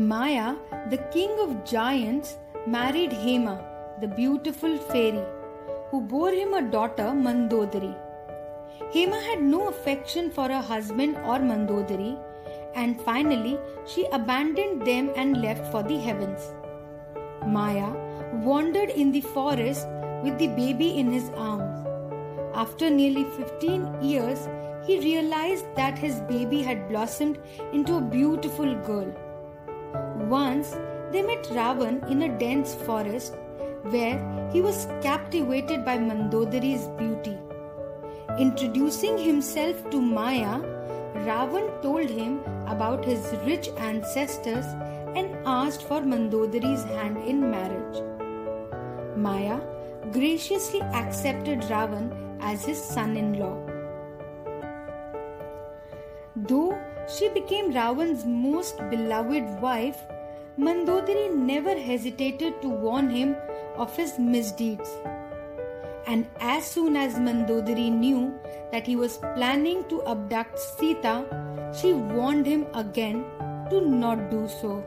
Maya, the king of giants, married Hema, the beautiful fairy, who bore him a daughter Mandodari. Hema had no affection for her husband or Mandodari, and finally she abandoned them and left for the heavens. Maya wandered in the forest with the baby in his arms. After nearly 15 years, he realized that his baby had blossomed into a beautiful girl. Once they met Ravan in a dense forest where he was captivated by Mandodari's beauty. Introducing himself to Maya, Ravan told him about his rich ancestors and asked for Mandodari's hand in marriage. Maya graciously accepted Ravan as his son in law. She became Ravan's most beloved wife, Mandodari never hesitated to warn him of his misdeeds. And as soon as Mandodari knew that he was planning to abduct Sita, she warned him again to not do so.